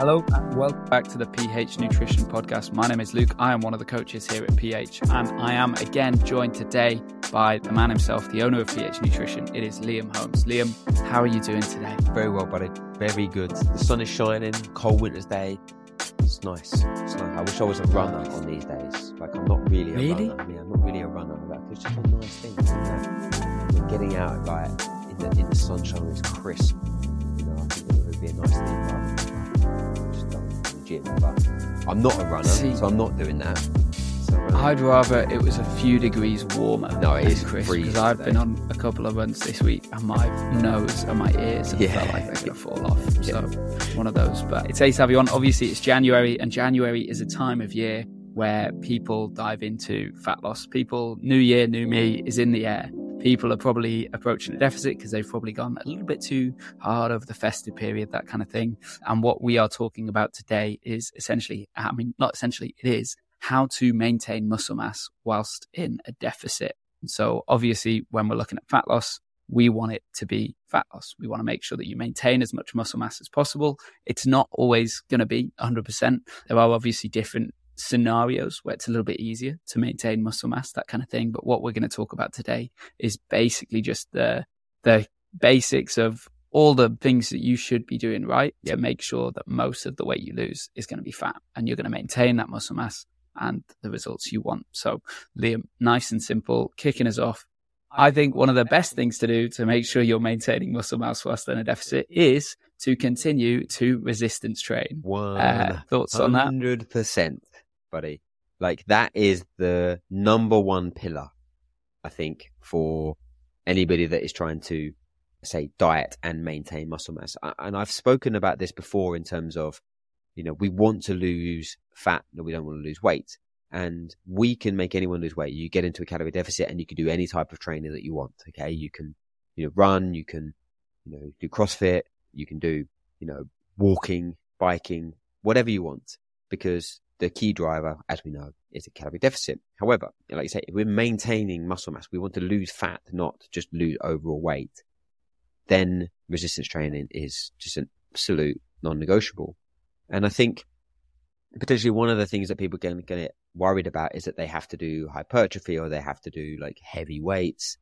Hello and welcome back to the PH Nutrition Podcast. My name is Luke. I am one of the coaches here at PH, and I am again joined today by the man himself, the owner of PH Nutrition. It is Liam Holmes. Liam, how are you doing today? Very well, buddy. Very good. The sun is shining, cold winter's day. It's nice. It's nice. I wish I was a runner on these days. Like I'm not really a Really? runner. I mean, I'm not really a runner. Like, it's just a nice thing. You know? Getting out like in the in the sunshine, it's crisp. You know, I think it would be a nice thing. But just going to the gym, but I'm not a runner, See- so I'm not doing that. So, uh, I'd rather it was a few degrees warmer. No, it is crisp freezing because I've today. been on a couple of runs this week, and my nose and my ears have Yeah. felt like they're going to fall off. Yeah. So one of those. But it's Ace Have You On. Obviously, it's January, and January is a time of year where people dive into fat loss. People, New Year, New Me is in the air. People are probably approaching a deficit because they've probably gone a little bit too hard over the festive period, that kind of thing. And what we are talking about today is essentially, I mean, not essentially, it is how to maintain muscle mass whilst in a deficit. So obviously, when we're looking at fat loss, we want it to be fat loss. We want to make sure that you maintain as much muscle mass as possible. It's not always going to be 100%. There are obviously different scenarios where it's a little bit easier to maintain muscle mass, that kind of thing. But what we're going to talk about today is basically just the, the basics of all the things that you should be doing right to make sure that most of the weight you lose is going to be fat and you're going to maintain that muscle mass and the results you want. So, Liam, nice and simple, kicking us off. I think one of the best things to do to make sure you're maintaining muscle mass whilst in a deficit is to continue to resistance train. One Uh, thoughts on that? hundred percent, buddy. Like that is the number one pillar, I think, for anybody that is trying to say diet and maintain muscle mass. And I've spoken about this before in terms of, you know, we want to lose fat, but we don't want to lose weight. And we can make anyone lose weight. You get into a calorie deficit and you can do any type of training that you want. Okay. You can, you know, run, you can, you know, do CrossFit, you can do, you know, walking, biking, whatever you want, because the key driver, as we know, is a calorie deficit. However, like you say, if we're maintaining muscle mass, we want to lose fat, not just lose overall weight, then resistance training is just an absolute non-negotiable. And I think potentially one of the things that people can get worried about is that they have to do hypertrophy or they have to do like heavy weights.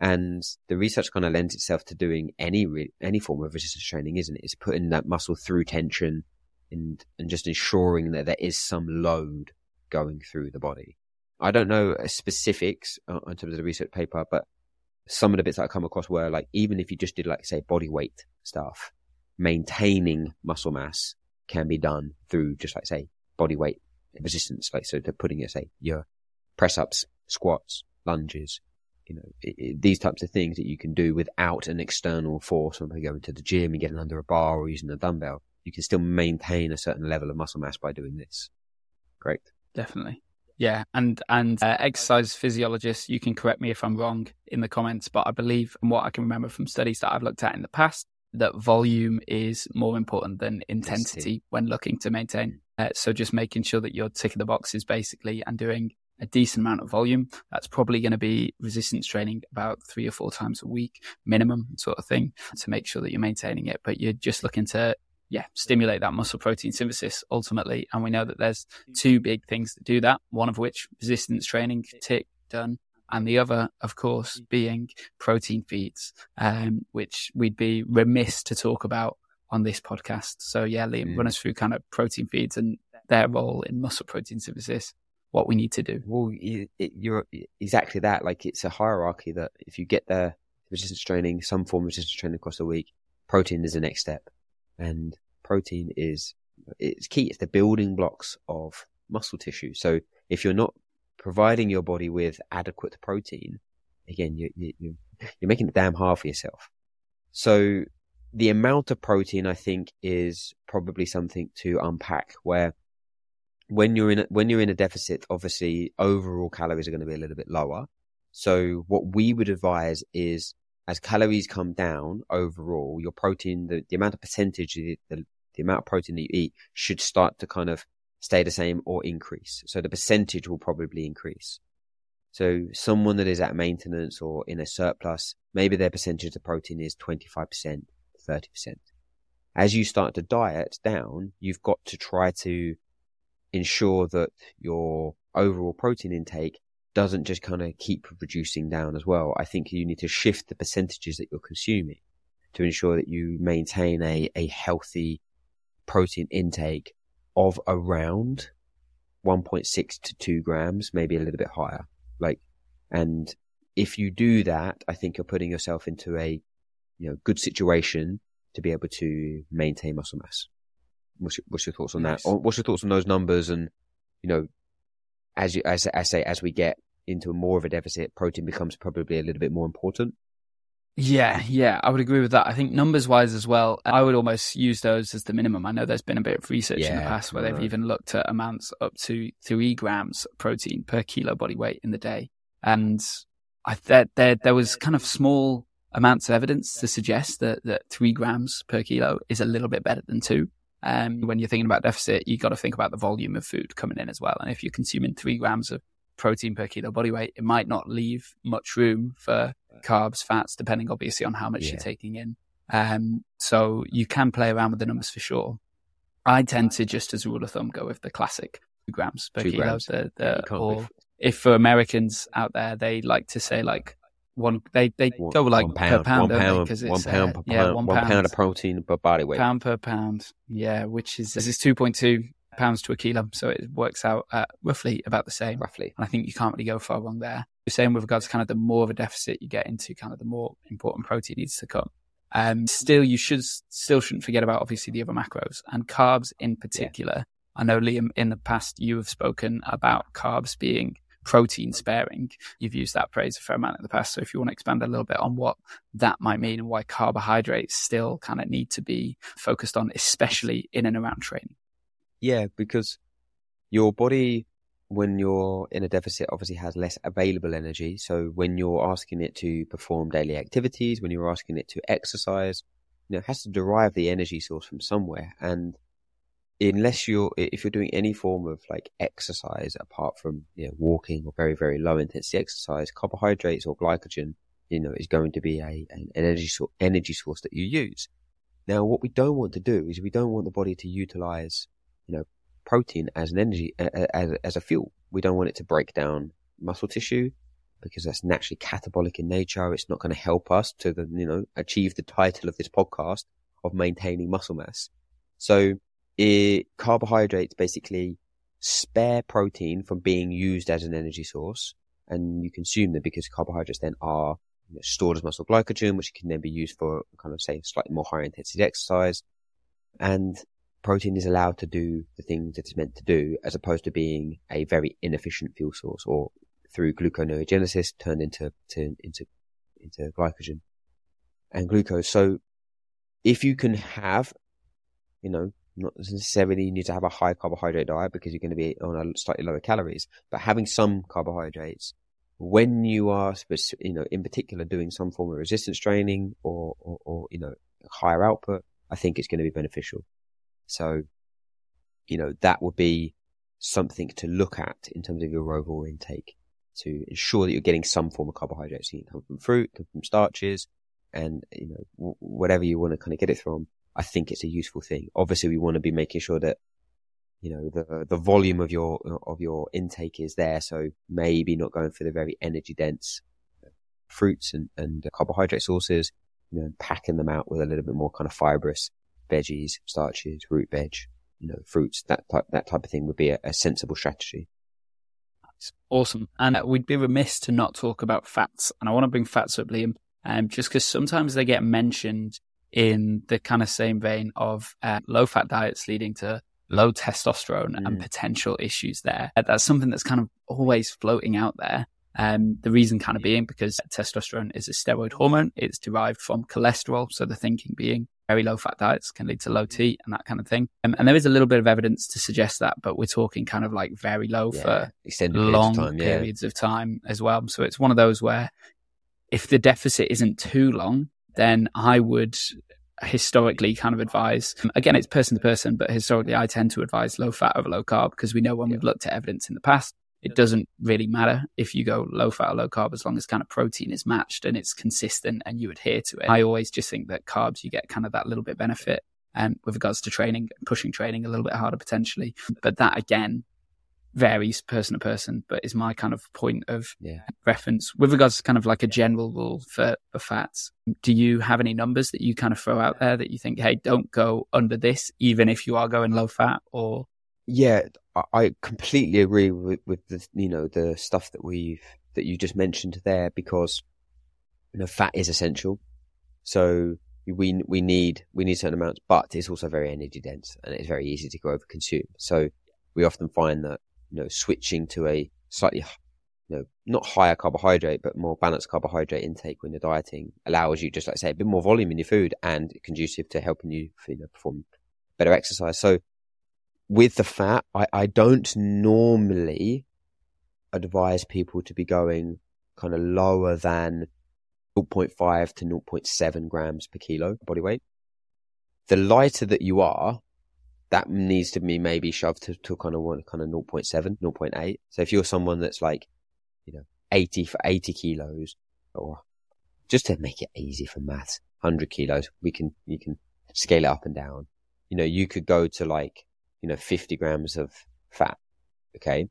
And the research kind of lends itself to doing any re- any form of resistance training, isn't it? It's putting that muscle through tension and and just ensuring that there is some load going through the body. I don't know specifics uh, in terms of the research paper, but some of the bits that I come across were like even if you just did like say body weight stuff, maintaining muscle mass can be done through just like say body weight resistance. Like so, they're putting it say your press ups, squats, lunges, you know, i i these types of things that you can do without an external force. When going to the gym and getting under a bar or using a dumbbell, you can still maintain a certain level of muscle mass by doing this. Great. Definitely. Yeah, and and uh, exercise physiologists, you can correct me if I'm wrong in the comments, but I believe from what I can remember from studies that I've looked at in the past, that volume is more important than intensity when looking to maintain. Uh, so just making sure that you're ticking the boxes basically and doing a decent amount of volume. That's probably going to be resistance training about three or four times a week minimum sort of thing to make sure that you're maintaining it. But you're just looking to yeah, stimulate that muscle protein synthesis ultimately. And we know that there's two big things that do that. One of which resistance training, tick, done. And the other, of course, being protein feeds, um, which we'd be remiss to talk about on this podcast. So yeah, Liam, run us through kind of protein feeds and their role in muscle protein synthesis, what we need to do. Well, you, are exactly that. Like it's a hierarchy that if you get the resistance training, some form of resistance training across the week, protein is the next step and protein is it's key. It's the building blocks of muscle tissue. So if you're not providing your body with adequate protein, again, you, you, you're making it damn hard for yourself. So the amount of protein, I think, is probably something to unpack. Where when you're in a, when you're in a deficit, obviously overall calories are going to be a little bit lower. So what we would advise is as calories come down overall, your protein, the, the amount of percentage, the, the, the amount of protein that you eat should start to kind of stay the same or increase. So the percentage will probably increase. So someone that is at maintenance or in a surplus, maybe their percentage of protein is 25%, 30%. As you start to diet down, you've got to try to ensure that your overall protein intake doesn't just kind of keep reducing down as well. I think you need to shift the percentages that you're consuming to ensure that you maintain a, a healthy protein intake of around 1.6 to 2 grams, maybe a little bit higher. Like, and if you do that, I think you're putting yourself into a, you know, good situation to be able to maintain muscle mass. What's your, what's your thoughts on nice. that? What's your thoughts on those numbers and, you know, as you as I say, as we get into more of a deficit, protein becomes probably a little bit more important. Yeah, yeah, I would agree with that. I think numbers wise as well, I would almost use those as the minimum. I know there's been a bit of research yeah, in the past where they've even looked at amounts up to three grams protein per kilo body weight in the day. And I there, there, there was kind of small amounts of evidence to suggest that, that three grams per kilo is a little bit better than two. Um, when you're thinking about deficit, you've got to think about the volume of food coming in as well. And if you're consuming three grams of protein per kilo body weight, it might not leave much room for carbs, fats, depending obviously on how much yeah. you're taking in. Um, so you can play around with the numbers for sure. I tend to just as a rule of thumb go with the classic two grams per two kilo. Grams. The, the, yeah, or if for Americans out there, they like to say like one they they one, go like pound, per pound, one pound, because it's one pound uh, per yeah, pound, one, one pound. of protein per body weight. Pound per pound, yeah, which is this is two point two pounds to a kilo, so it works out at roughly about the same. Roughly, and I think you can't really go far wrong there. The same with regards to kind of the more of a deficit you get into, kind of the more important protein needs to come. Um, still, you should still shouldn't forget about obviously the other macros and carbs in particular. Yeah. I know Liam, in the past, you have spoken about carbs being protein sparing. You've used that phrase a fair amount in the past. So if you want to expand a little bit on what that might mean and why carbohydrates still kind of need to be focused on, especially in and around training. Yeah, because your body, when you're in a deficit, obviously has less available energy. So when you're asking it to perform daily activities, when you're asking it to exercise, you know, it has to derive the energy source from somewhere. And unless you're if you're doing any form of like exercise apart from you know walking or very very low intensity exercise carbohydrates or glycogen you know is going to be a an energy energy source that you use now what we don't want to do is we don't want the body to utilize you know protein as an energy as, as a fuel. We don't want it to break down muscle tissue because that's naturally catabolic in nature. It's not going to help us to the, you know achieve the title of this podcast of maintaining muscle mass. So it, carbohydrates basically spare protein from being used as an energy source, and you consume them because carbohydrates then are you know, stored as muscle glycogen, which can then be used for kind of say slightly more high intensity exercise. And protein is allowed to do the things that it's meant to do, as opposed to being a very inefficient fuel source or through gluconeogenesis turned into to, into into glycogen and glucose. So if you can have, you know, not necessarily you need to have a high carbohydrate diet because you're going to be on a slightly lower calories, but having some carbohydrates when you are, you know, in particular doing some form of resistance training or, or, or you know, higher output, I think it's going to be beneficial. So, you know, that would be something to look at in terms of your overall intake to ensure that you're getting some form of carbohydrates. You can come from fruit, come from starches, and you know w- whatever you want to kind of get it from. I think it's a useful thing. Obviously, we want to be making sure that you know the the volume of your of your intake is there. So maybe not going for the very energy dense fruits and and carbohydrate sources. You know, packing them out with a little bit more kind of fibrous veggies, starches, root veg, you know, fruits. That type that type of thing would be a, a sensible strategy. Awesome. And uh, we'd be remiss to not talk about fats. And I want to bring fats up, Liam, um, just because sometimes they get mentioned in the kind of same vein of uh, low fat diets leading to low testosterone mm. and potential issues there. Uh, that's something that's kind of always floating out there. Um, the reason kind of being because testosterone is a steroid hormone. It's derived from cholesterol. So the thinking being very low fat diets can lead to low T and that kind of thing. Um, and there is a little bit of evidence to suggest that, but we're talking kind of like very low yeah, for extended long periods of, time, yeah. periods of time as well. So it's one of those where if the deficit isn't too long, then I would historically kind of advise again it's person to person but historically i tend to advise low fat over low carb because we know when yeah. we've looked at evidence in the past it doesn't really matter if you go low fat or low carb as long as kind of protein is matched and it's consistent and you adhere to it. I always just think that carbs, you get kind of that little bit benefit and um, with regards to training, pushing training a little bit harder potentially. But that again varies person to person, but is my kind of point of yeah. reference with regards to kind of like a general rule for, for fats. Do you have any numbers that you kind of throw out there that you think, hey, don't go under this, even if you are going low fat or yeah, I completely agree with, with the you know the stuff that we've that you just mentioned there because you know fat is essential. So we we need we need certain amounts, but it's also very energy dense and it's very easy to go over consume. So we often find that you know switching to a slightly you know not higher carbohydrate but more balanced carbohydrate intake when you're dieting allows you just like I say a bit more volume in your food and conducive to helping you, you know, perform better exercise. So with the fat, I, I don't normally advise people to be going kind of lower than 0.5 to 0.7 grams per kilo body weight. The lighter that you are, that needs to be maybe shoved to, to kind of one, kind of 0.7, 0.8. So if you're someone that's like, you know, 80 for 80 kilos or just to make it easy for maths, 100 kilos, we can, you can scale it up and down. You know, you could go to like you know, 50 grams of fat. Okay.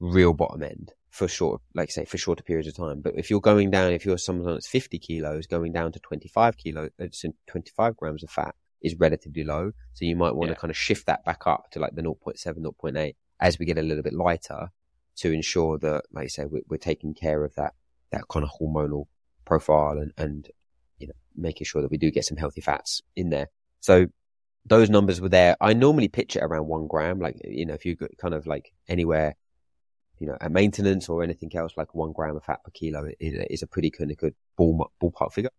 Real bottom end for short, like say, for shorter periods of time. But if you're going down, if you're someone that's 50 kilos, going down to 25 kilos, uh, 25 grams of fat is relatively low. So you might want yeah. to kind of shift that back up to like the 0.7, 0.8 as we get a little bit lighter to ensure that, like I say, we're, we're taking care of that, that kind of hormonal profile and, and, you know, making sure that we do get some healthy fats in there. So those numbers were there. I normally pitch it around one gram, like, you know, if you kind of like anywhere, you know, at maintenance or anything else, like one gram of fat per kilo is, is a pretty kind of good ball, ballpark figure.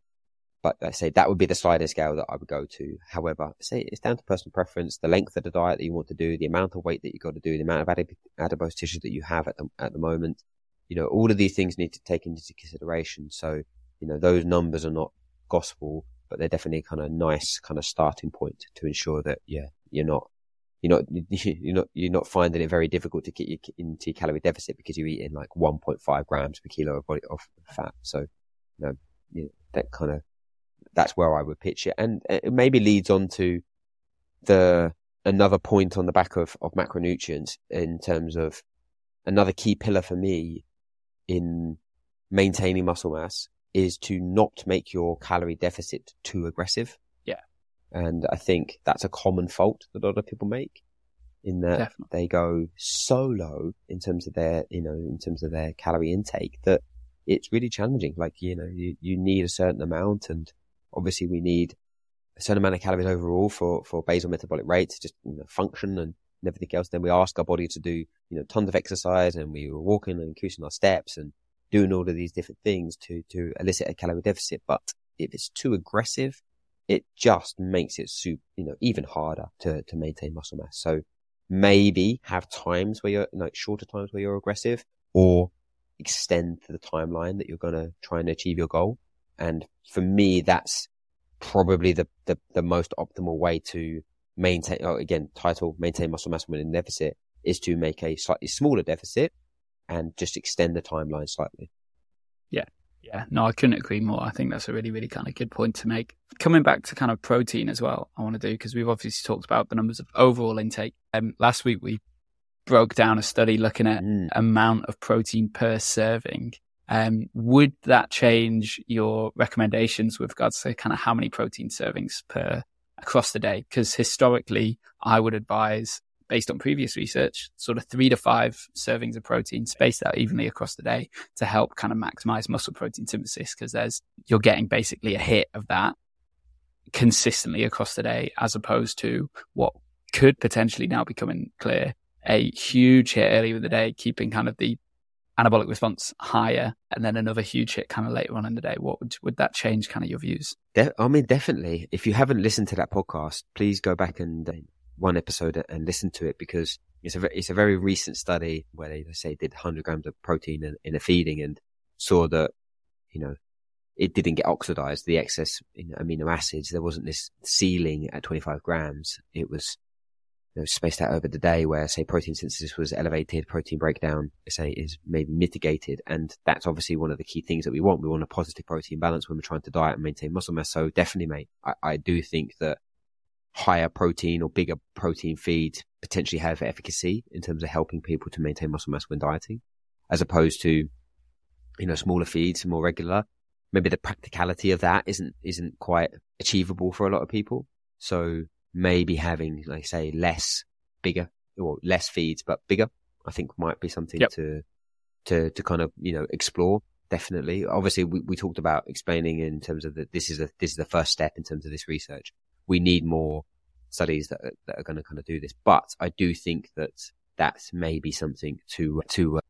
But I say that would be the sliding scale that I would go to. However, say it's down to personal preference, the length of the diet that you want to do, the amount of weight that you've got to do, the amount of adipose tissue that you have at the, at the moment. You know, all of these things need to take into consideration. So, you know, those numbers are not gospel but they're definitely kind of nice kind of starting point to ensure that yeah you're not you're not you're not you're not finding it very difficult to get you into calorie deficit because you're eating like 1.5 grams per kilo of body of fat. So you know, you know that kind of that's where I would pitch it, and it maybe leads on to the another point on the back of of macronutrients in terms of another key pillar for me in maintaining muscle mass is to not make your calorie deficit too aggressive. Yeah. And I think that's a common fault that a lot of people make in that Definitely. they go so low in terms of their, you know, in terms of their calorie intake that it's really challenging. Like, you know, you, you need a certain amount and obviously we need a certain amount of calories overall for, for basal metabolic rate to just you know, function and everything else. Then we ask our body to do, you know, tons of exercise and we were walking and increasing our steps and doing all of these different things to, to elicit a calorie deficit. But if it's too aggressive, it just makes it super, you know, even harder to, to maintain muscle mass. So maybe have times where you're like shorter times where you're aggressive or extend the timeline that you're going to try and achieve your goal. And for me, that's probably the, the, the most optimal way to maintain, oh, again, title, maintain muscle mass when in deficit is to make a slightly smaller deficit and just extend the timeline slightly. Yeah. Yeah, no, I couldn't agree more. I think that's a really, really kind of good point to make. Coming back to kind of protein as well, I want to do because we've obviously talked about the numbers of overall intake. Um, last week we broke down a study looking at mm. amount of protein per serving. Um, would that change your recommendations with regards to kind of how many protein servings per across the day? Because historically, I would advise based on previous research, sort of three to five servings of protein spaced out evenly across the day to help kind of maximize muscle protein synthesis because there's you're getting basically a hit of that consistently across the day as opposed to what could potentially now becoming clear a huge hit earlier in the day keeping kind of the anabolic response higher and then another huge hit kind of later on in the day. What would would that change kind of your views? De- i mean definitely. If you haven't listened to that podcast please go back and uh, one episode and listen to it because it's a it's a very recent study where they, say did 100 grams of protein in, in, a feeding and saw that you know it didn't get oxidized the excess amino acids. There wasn't this ceiling at 25 grams. It was you know, spaced out over the day where say protein synthesis was elevated protein breakdown say is maybe mitigated. And that's obviously one of the key things that we want. We want a positive protein balance when we're trying to diet and maintain muscle mass. So definitely mate I, I do think that higher protein or bigger protein feed potentially have efficacy in terms of helping people to maintain muscle mass when dieting, as opposed to, you know, smaller feeds, more regular. Maybe the practicality of that isn't isn't quite achievable for a lot of people. So maybe having, like say, less bigger or less feeds but bigger, I think might be something yep. to to to kind of you know explore. Definitely. Obviously, we, we talked about explaining in terms of that this is a this is the first step in terms of this research we need more studies that, that are going to kind of do this. But I do think that that may be something to to uh,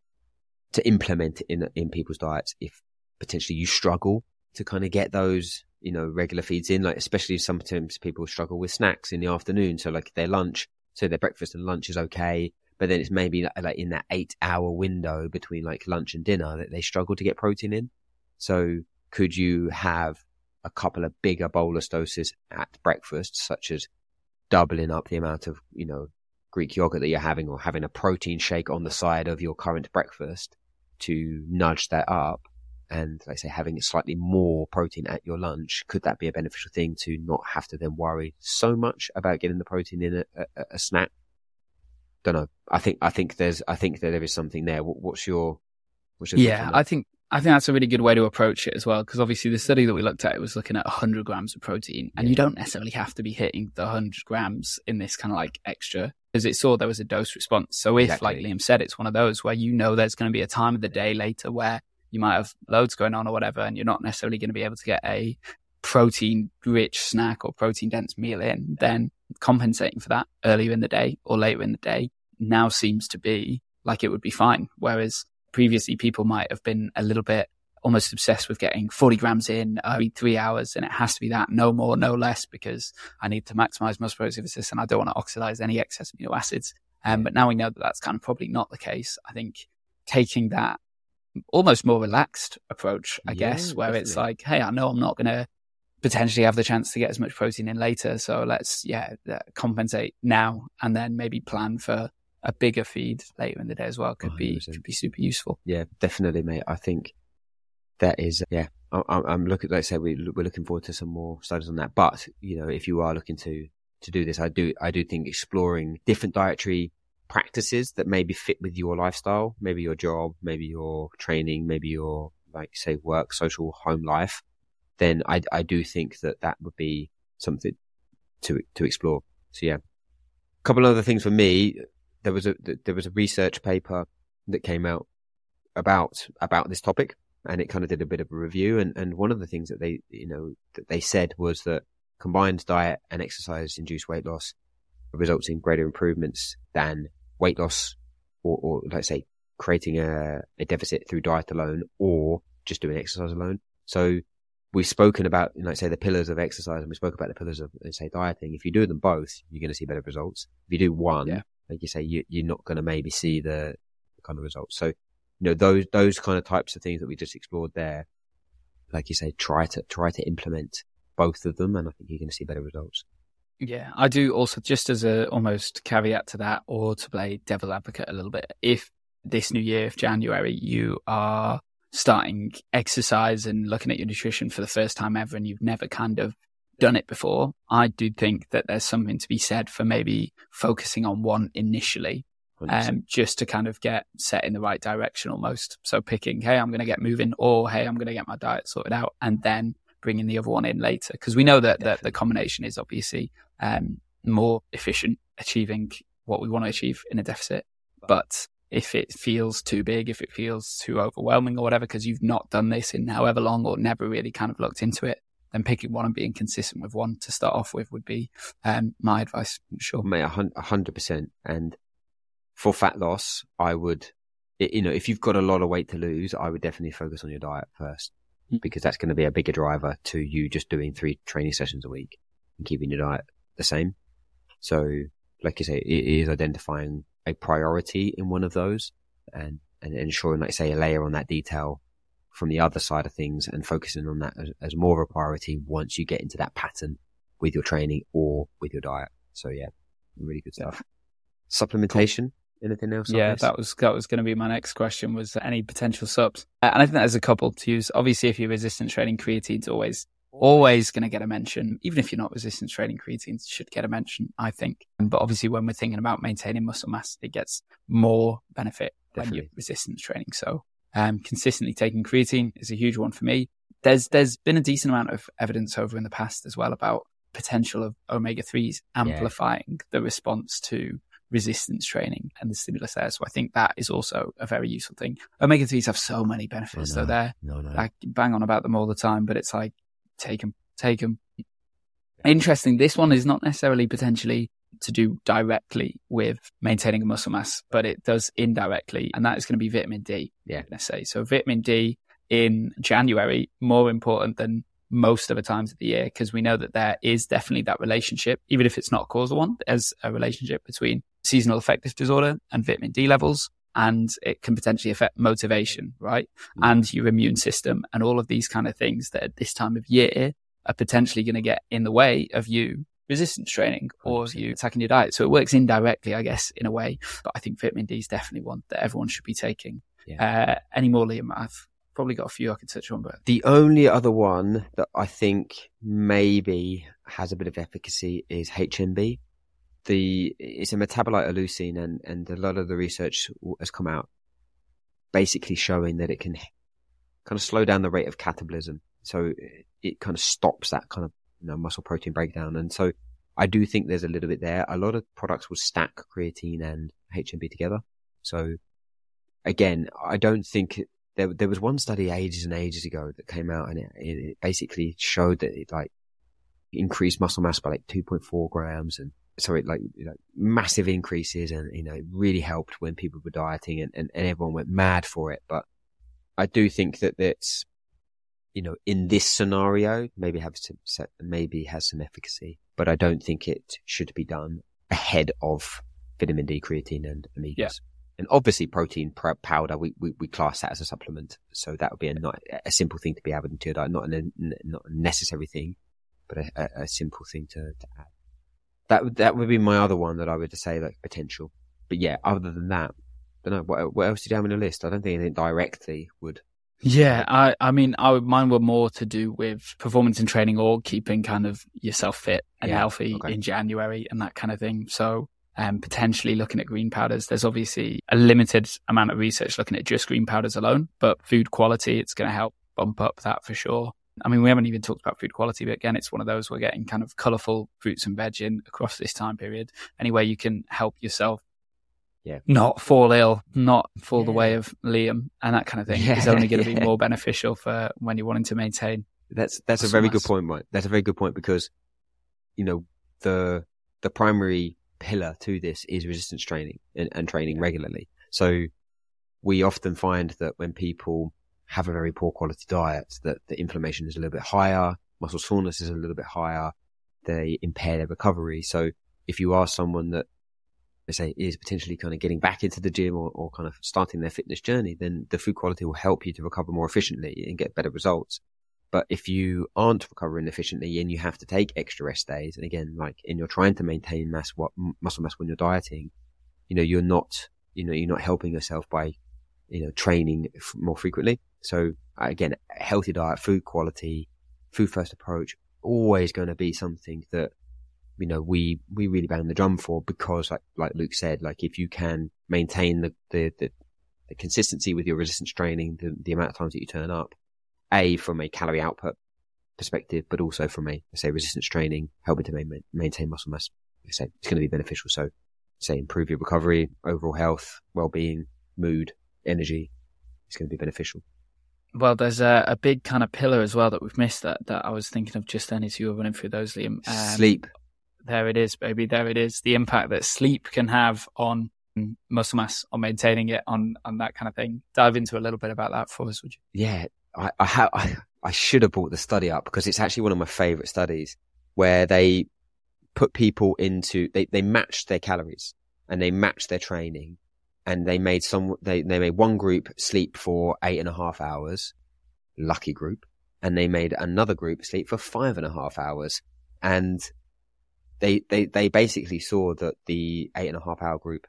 to implement in in people's diets if potentially you struggle to kind of get those you know regular feeds in. Like especially sometimes people struggle with snacks in the afternoon, so like their lunch, so their breakfast and lunch is okay. But then it's maybe like in that eight hour window between like lunch and dinner that they struggle to get protein in. So could you have a couple of bigger bolus doses at breakfast, such as doubling up the amount of, you know, Greek yogurt that you're having or having a protein shake on the side of your current breakfast to nudge that up. And like say having slightly more protein at your lunch could that be a beneficial thing to not have to then worry so much about getting the protein in a, a, a snack? Don't know i think i think there's i think that there is something there. What's your what's your yeah i think I think that's a really good way to approach it as well, because obviously the study that we looked at was looking at 100 grams of protein, and yeah. you don't necessarily have to be hitting the 100 grams in this kind of like extra, because it saw there was a dose response. So if, exactly. like Liam said, it's one of those where you know there's going to be a time of the day later where you might have loads going on or whatever, and you're not necessarily going to be able to get a protein rich snack or protein dense meal in, then compensating for that earlier in the day or later in the day now seems to be like it would be fine. Whereas previously people might have been a little bit almost obsessed with getting 40 grams in every three hours and it has to be that no more no less because i need to maximize muscle protein synthesis and i don't want to oxidize any excess amino acids. Um, but now we know that that's kind of probably not the case. I think taking that almost more relaxed approach i yeah, guess where definitely. it's like hey i know i'm not going to potentially have the chance to get as much protein in later so let's yeah compensate now and then maybe plan for a bigger feed later in the day as well could 100%. be could be super useful. Yeah, definitely, mate. I think that is yeah. I, I'm looking. Like I say, we, we're looking forward to some more studies on that. But you know, if you are looking to to do this, I do I do think exploring different dietary practices that maybe fit with your lifestyle, maybe your job, maybe your training, maybe your like say work, social, home life, then I I do think that that would be something to to explore. So yeah, a couple other things for me there was a there was a research paper that came out about about this topic, and it kind of did a bit of a review. And and one of the things that they you know that they said was that combined diet and exercise induced weight loss results in greater improvements than weight loss, or, or let's say creating a, a deficit through diet alone, or just doing exercise alone. So we've spoken about, like say, the pillars of exercise, and we spoke about the pillars of, let's say, dieting. If you do them both, you're going to see better results. If you do one, yeah like you say, you, you're not going to maybe see the kind of results. So you know, those, those kind of types of things that we just explored there, like you say, try to, try to implement both of them. And I think you're going to see better results. Yeah, I do also just as a almost caveat to that, or to play devil advocate a little bit. If this new year, if January, you are starting exercise and looking at your nutrition for the first time ever, and you've never kind of done it before, I do think that there's something to be said for maybe focusing on one initially, um, just to kind of get set in the right direction almost. So picking, hey, I'm going to get moving, or hey, I'm going to get my diet sorted out, and then bringing the other one in later. Because we know that, that the combination is obviously um, more efficient achieving what we want to achieve in a deficit. But if it feels too big, if it feels too overwhelming or whatever, because you've not done this in however long or never really kind of looked into it, then picking one and being consistent with one to start off with would be um, my advice. Sure, mate, a hundred percent. And for fat loss, I would, you know, if you've got a lot of weight to lose, I would definitely focus on your diet first mm. because that's going to be a bigger driver to you just doing three training sessions a week and keeping your diet the same. So, like you say, it is identifying a priority in one of those and, and ensuring, like say, a layer on that detail from the other side of things and focusing on that as, as more of a priority once you get into that pattern with your training or with your diet. So yeah, really good stuff. Supplementation. Cool. Anything else? Yeah, that was that was going to be my next question. Was any potential subs? And I think there's a couple to use. Obviously, if you're resistance training, creatine's always always going to get a mention. Even if you're not resistance training, creatine should get a mention, I think. But obviously, when we're thinking about maintaining muscle mass, it gets more benefit Definitely. when you're resistance training. So, um, consistently taking creatine is a huge one for me. There's there's been a decent amount of evidence over in the past as well about potential of omega threes amplifying yeah. the response to resistance training and the stimulus there. So I think that is also a very useful thing. Omega threes have so many benefits, oh, no. though. They're no, no. like bang on about them all the time, but it's like take them, take them. Interesting. This one is not necessarily potentially to do directly with maintaining a muscle mass, but it does indirectly, and that is going to be vitamin D. Yeah, let's say so. Vitamin D in January more important than most of the times of the year because we know that there is definitely that relationship, even if it's not a causal one, there's a relationship between seasonal affective disorder and vitamin D levels and it can potentially affect motivation, right? Mm. And your immune system and all of these kind of things that at this time of year are potentially going to get in the way of you resistance training or you attacking your diet. So it works indirectly, I guess, in a way. But I think vitamin D is definitely one that everyone should be taking. Yeah. Uh, any more, Liam? I've probably got a few I could touch on, but the only other one that I think maybe has a bit of efficacy is HMB the it's a metabolite of leucine, and and a lot of the research has come out basically showing that it can kind of slow down the rate of catabolism. So it kind of stops that kind of you know, muscle protein breakdown. And so I do think there's a little bit there. A lot of products will stack creatine and HMB together. So again, I don't think there, there was one study ages and ages ago that came out and it, it basically showed that it like increased muscle mass by like 2.4 grams and sorry, like you know, massive increases, and you know, it really helped when people were dieting, and, and, and everyone went mad for it. But I do think that it's, you know, in this scenario, maybe have some, maybe has some efficacy, but I don't think it should be done ahead of vitamin D, creatine, and omegas. Yeah. And obviously, protein powder, we, we, we, class that as a supplement. So that would be a, not, a simple thing to be added into your diet, not a, not a necessary thing, but a, a simple thing to, to add. That would that would be my other one that I would say like potential. But yeah, other than that, I don't know what what else did you have on the list? I don't think anything directly would. Yeah, I I mean, I would, mine were more to do with performance and training or keeping kind of yourself fit and yeah, healthy okay. in January and that kind of thing. So um, potentially looking at green powders. There's obviously a limited amount of research looking at just green powders alone, but food quality, it's going to help bump up that for sure. I mean, we haven't even talked about food quality, but again, it's one of those we're getting kind of colourful fruits and veg in across this time period. Anyway, you can help yourself yeah. not fall ill, not fall yeah. the way of Liam and that kind of thing yeah. is only going to be more beneficial for when you're wanting to maintain. That's that's a very good point, Mike. That's a very good point because you know the the primary pillar to this is resistance training and, and training regularly. So we often find that when people have a very poor quality diet, that the inflammation is a little bit higher, muscle soreness is a little bit higher, they impair their recovery. So if you are someone that let's say, is potentially kind of getting back into the gym or, or kind of starting their fitness journey, then the food quality will help you to recover more efficiently and get better results. But if you aren't recovering efficiently and you have to take extra rest days, and again, like, and you're trying to maintain mass, what muscle mass when you're dieting, you know, you're not, you know, you're not helping yourself by, you know, training f- more frequently. So uh, again, healthy diet, food quality, food first approach, always going to be something that, you know, we, we really bang the drum for because like, like Luke said, like if you can maintain the, the, the, the consistency with your resistance training, the, the amount of times that you turn up, a from a calorie output perspective, but also from a say resistance training, helping to ma- maintain muscle mass. I say it's going to be beneficial. So, say improve your recovery, overall health, well-being, mood, energy. It's going to be beneficial. Well, there's a, a big kind of pillar as well that we've missed that, that I was thinking of just then as you were running through those, Liam. Um, sleep. There it is, baby. There it is. The impact that sleep can have on muscle mass, on maintaining it, on on that kind of thing. Dive into a little bit about that for us, would you? Yeah, I, I, ha- I, I should have brought the study up because it's actually one of my favorite studies where they put people into, they, they matched their calories and they matched their training and they made some, they, they made one group sleep for eight and a half hours, lucky group, and they made another group sleep for five and a half hours. And they, they, they basically saw that the eight and a half hour group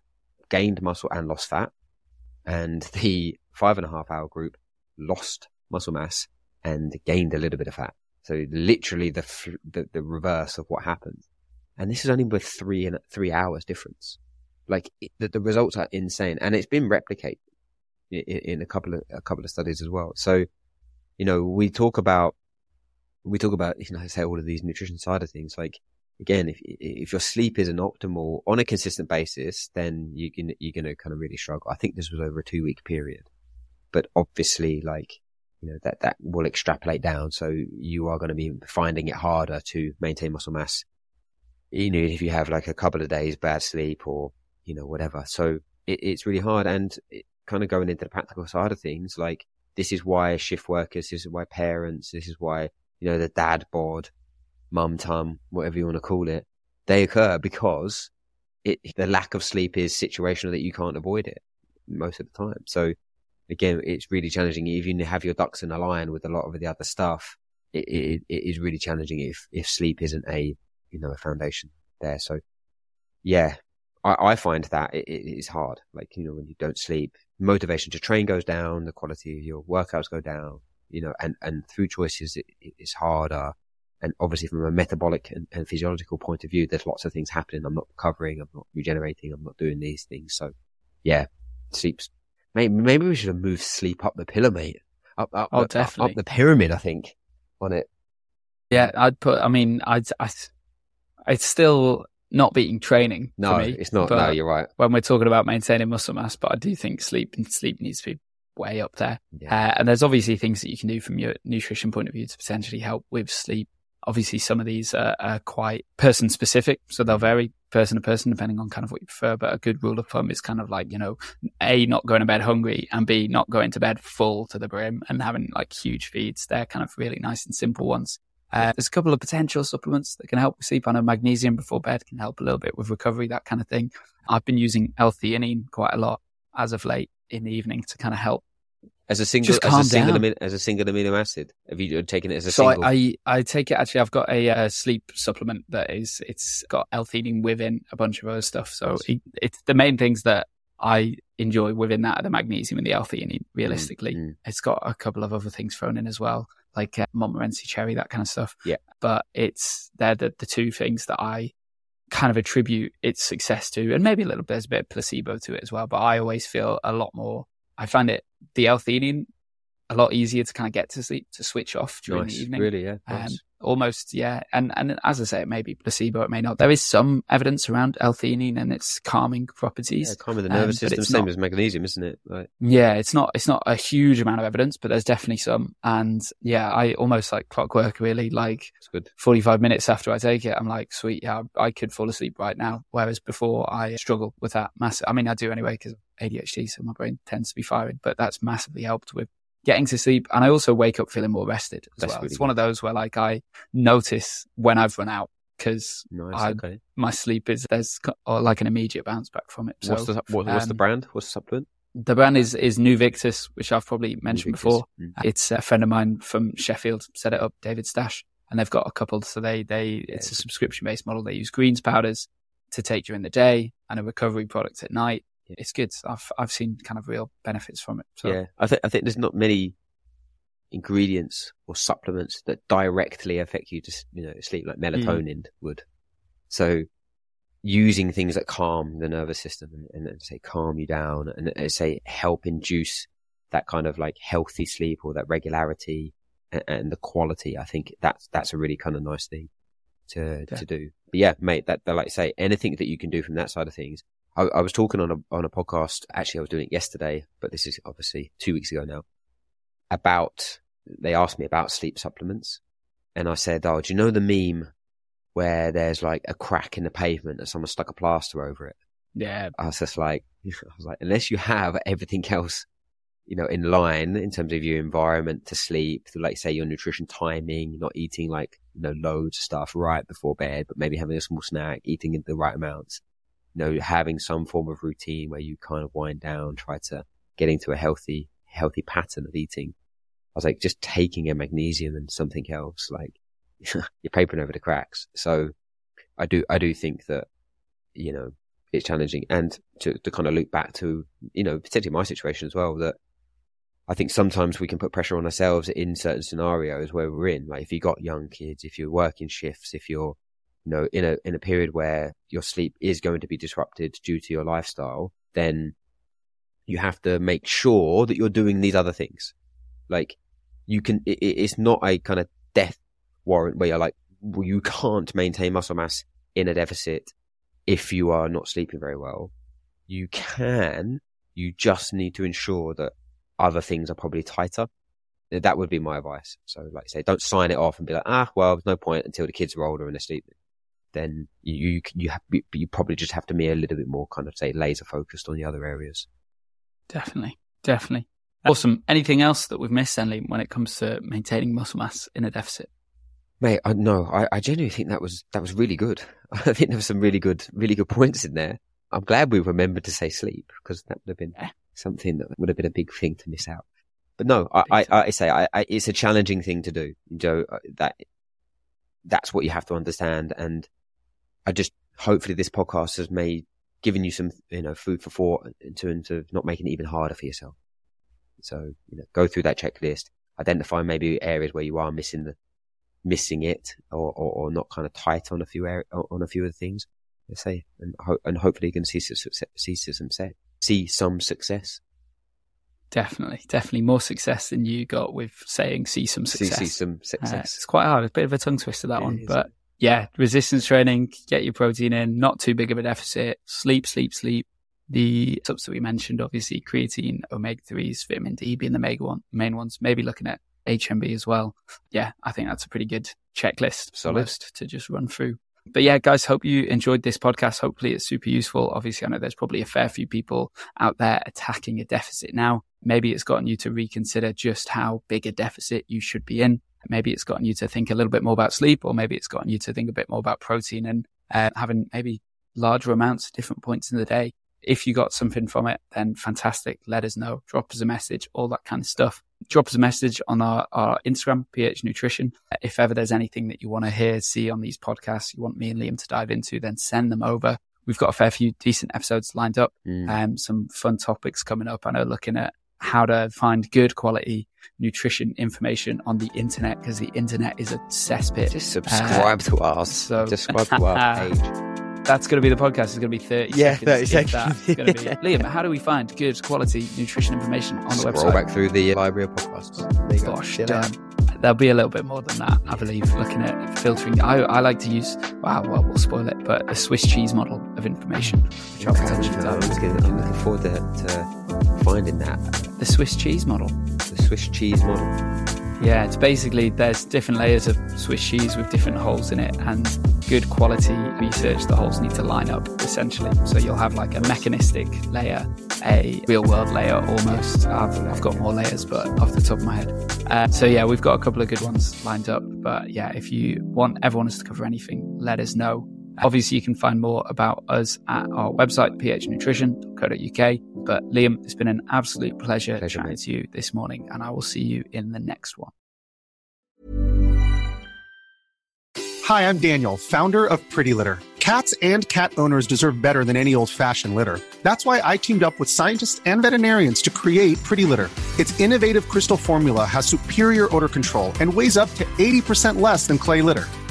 gained muscle and lost fat and the five and a half hour group lost muscle mass and gained a little bit of fat. So literally the, the, the reverse of what happened. And this is only with three and three hours difference. Like it, the, the results are insane and it's been replicated in, in a couple of, a couple of studies as well. So, you know, we talk about, we talk about, you know, I say all of these nutrition side of things. Like again, if, if your sleep isn't optimal on a consistent basis, then you can, you're going to kind of really struggle. I think this was over a two week period, but obviously like you know, that, that will extrapolate down. So you are going to be finding it harder to maintain muscle mass. You know, if you have like a couple of days bad sleep or, you know, whatever. So it, it's really hard. And it, kind of going into the practical side of things, like this is why shift workers, this is why parents, this is why, you know, the dad bod, mum tum, whatever you want to call it, they occur because it, the lack of sleep is situational that you can't avoid it most of the time. So again, it's really challenging. If you have your ducks in a line with a lot of the other stuff, it, it, it is really challenging if, if sleep isn't a, you know, a foundation there. So yeah, I, I find that it, it is hard. Like, you know, when you don't sleep, motivation to train goes down, the quality of your workouts go down, you know, and, and through choices it's harder. And obviously from a metabolic and, and physiological point of view, there's lots of things happening. I'm not recovering. I'm not regenerating. I'm not doing these things. So yeah, sleep's Maybe, maybe we should have moved sleep up the pillar, mate. Up, up, oh, up, definitely. up the pyramid, I think, on it. Yeah, I'd put. I mean, I'd. I, it's still not beating training. No, me, it's not. No, you're right. When we're talking about maintaining muscle mass, but I do think sleep and sleep needs to be way up there. Yeah. Uh, and there's obviously things that you can do from your nutrition point of view to potentially help with sleep. Obviously, some of these are, are quite person specific, so they'll vary person to person depending on kind of what you prefer. But a good rule of thumb is kind of like, you know, A, not going to bed hungry and B, not going to bed full to the brim and having like huge feeds. They're kind of really nice and simple ones. Uh, there's a couple of potential supplements that can help with sleep. I know magnesium before bed can help a little bit with recovery, that kind of thing. I've been using L-theanine quite a lot as of late in the evening to kind of help as a single, as a single, amino, as a single amino acid. Have you taken it as a so single? I, I I take it actually. I've got a uh, sleep supplement that is it's got L-theanine within a bunch of other stuff. So it, it's the main things that I enjoy within that are the magnesium and the L-theanine. Realistically, mm. it's got a couple of other things thrown in as well, like uh, Montmorency cherry, that kind of stuff. Yeah. but it's they're the, the two things that I kind of attribute its success to, and maybe a little bit there's a bit of placebo to it as well. But I always feel a lot more. I find it the L-theanine a lot easier to kind of get to sleep to switch off during nice. the evening. Really, yeah. Um, almost, yeah. And and as I say, it may be placebo, it may not. There is some evidence around L-theanine and its calming properties. yeah, calming the um, nervous but system, it's the same not- as magnesium, isn't it? Like, Yeah, it's not it's not a huge amount of evidence, but there's definitely some. And yeah, I almost like clockwork really. Like it's good. 45 minutes after I take it, I'm like, sweet, yeah, I could fall asleep right now. Whereas before, I struggle with that massive. I mean, I do anyway because ADHD, so my brain tends to be firing. But that's massively helped with getting to sleep, and I also wake up feeling more rested as That's well. really it's one of those where like I notice when I've run out because Nice. Okay. my sleep is there's or like an immediate bounce back from it. So what's the what, what's the um, brand? What's the supplement? the brand is is New Victus, which I've probably mentioned before. Mm. It's a friend of mine from Sheffield set it up, David Stash, and they've got a couple. So they they it's a subscription based model. They use greens powders to take during the day and a recovery product at night. It's good. I've I've seen kind of real benefits from it. So Yeah, I think I think there's not many ingredients or supplements that directly affect you to you know sleep like melatonin would. So using things that calm the nervous system and, and, and say calm you down and, uh say help induce that kind of like healthy sleep or that regularity and, and the quality, I think that's that's a really kind of nice thing to Yeah. to do. But yeah, mate, that, that like I say anything that you can do from that side of things. I, I was talking on a on a podcast. Actually, I was doing it yesterday, but this is obviously two weeks ago now. About they asked me about sleep supplements, and I said, "Oh, do you know the meme where there's like a crack in the pavement and someone stuck a plaster over it?" yeah, I was just like, I was like, unless you have everything else, you know, in line in terms of your environment to sleep, to like say your nutrition timing, not eating like, you know, loads of stuff right before bed, but maybe having a small snack, eating in the right amounts, you know, having some form of routine where you kind of wind down, try to get into a healthy, healthy pattern of eating. I was like, just taking a magnesium and something else, like you're papering over the cracks. So I do, I do think that, you know, it's challenging. And to, to kind of loop back to, you know, potentially my situation as well, that I think sometimes we can put pressure on ourselves in certain scenarios where we're in. Like if you got young kids, if you're working shifts, if you're, you know, in a, in a period where your sleep is going to be disrupted due to your lifestyle, then you have to make sure that you're doing these other things. Like you can, it, it- it's not a kind of death warrant where you're like, well, you can't maintain muscle mass in a deficit if you are not sleeping very well. You can, you just need to ensure that other things are probably tighter. That would be my advice. So, like I say, don't sign it off and be like, ah, well, there's no point until the kids are older and asleep. Then you you you, have, you probably just have to be a little bit more kind of say laser focused on the other areas. definitely, definitely. Awesome. Anything else that we've missed, Henley, when it comes to maintaining muscle mass in a deficit? Mate, I, no, I, I genuinely think that was that was really good. I think there were some really good, really good points in there. I'm glad we remembered to say sleep because that would have been Yeah. something that would have been a big thing to miss out. But no, I, I. I say I, I, it's a challenging thing to do, Joe. uh, That that's what you have to understand, and I just hopefully this podcast has made given you some you know food for thought in terms of not making it even harder for yourself. So you know, go through that checklist, identify maybe areas where you are missing the missing it or, or, or not kind of tight on a few area, on a few of the things. Let's say, and ho- and hopefully you can see some success, see some se- see some success. Definitely, definitely more success than you got with saying see some success. see some Uh, success. it's quite hard. It's a bit of a tongue twister that one, but yeah, resistance training, get your protein in, not too big of a deficit, sleep, sleep, sleep. The subs that we mentioned, obviously creatine, omega threes, vitamin D being the mega one, main ones. Maybe looking at HMB as well. Yeah, I think that's a pretty good checklist Solid. almost to just run through. But yeah, guys, hope you enjoyed this podcast. Hopefully it's super useful. Obviously, I know there's probably a fair few people out there attacking a deficit now. Maybe it's gotten you to reconsider just how big a deficit you should be in. Maybe it's gotten you to think a little bit more about sleep, or maybe it's gotten you to think a bit more about protein and uh, having maybe larger amounts at different points in the day. If you got something from it, then fantastic. Let us know. Drop us a message, all that kind of stuff. Drop us a message on our, our Instagram, PH Nutrition. If ever there's anything that you want to hear, see on these podcasts, you want me and Liam to dive into, then send them over. We've got a fair few decent episodes lined up Mm. um, some fun topics coming up. I know looking at how to find good quality nutrition information on the internet because the internet is a cesspit. Just uh, subscribe to us. so- subscribe to our page. That's going to be the podcast. It's going to be 30 Yeah, seconds. 30 if that. seconds. It's going to be. Liam, how do we find good quality nutrition information on the Scroll website? back through the library of podcasts. There you. Gosh, See you later. damn. There'll be a little bit more than that, I believe, looking at filtering. I, I like to use, wow, well, we'll spoil it, but a Swiss cheese model of information, which I'll Okay, potentially I'm uh, looking. I'm looking forward to, to finding that. The Swiss cheese model. The Swiss cheese model. Yeah, it's basically there's different layers of Swiss cheese with different holes in it, and good quality research. The holes need to line up essentially. So you'll have like a mechanistic layer, a real world layer almost. I've, I've got more layers, but off the top of my head. Uh, so yeah, we've got a couple of good ones lined up. But yeah, if you want everyone to cover anything, let us know. Obviously, you can find more about us at our website, phnutrition.co.uk. But Liam, it's been an absolute pleasure, Pleasure, chatting mate. to you this morning, and I will see you in the next one. Hi, I'm Daniel, founder of Pretty Litter. Cats and cat owners deserve better than any old fashioned litter. That's why I teamed up with scientists and veterinarians to create Pretty Litter. Its innovative crystal formula has superior odor control and weighs up to 80% less than clay litter.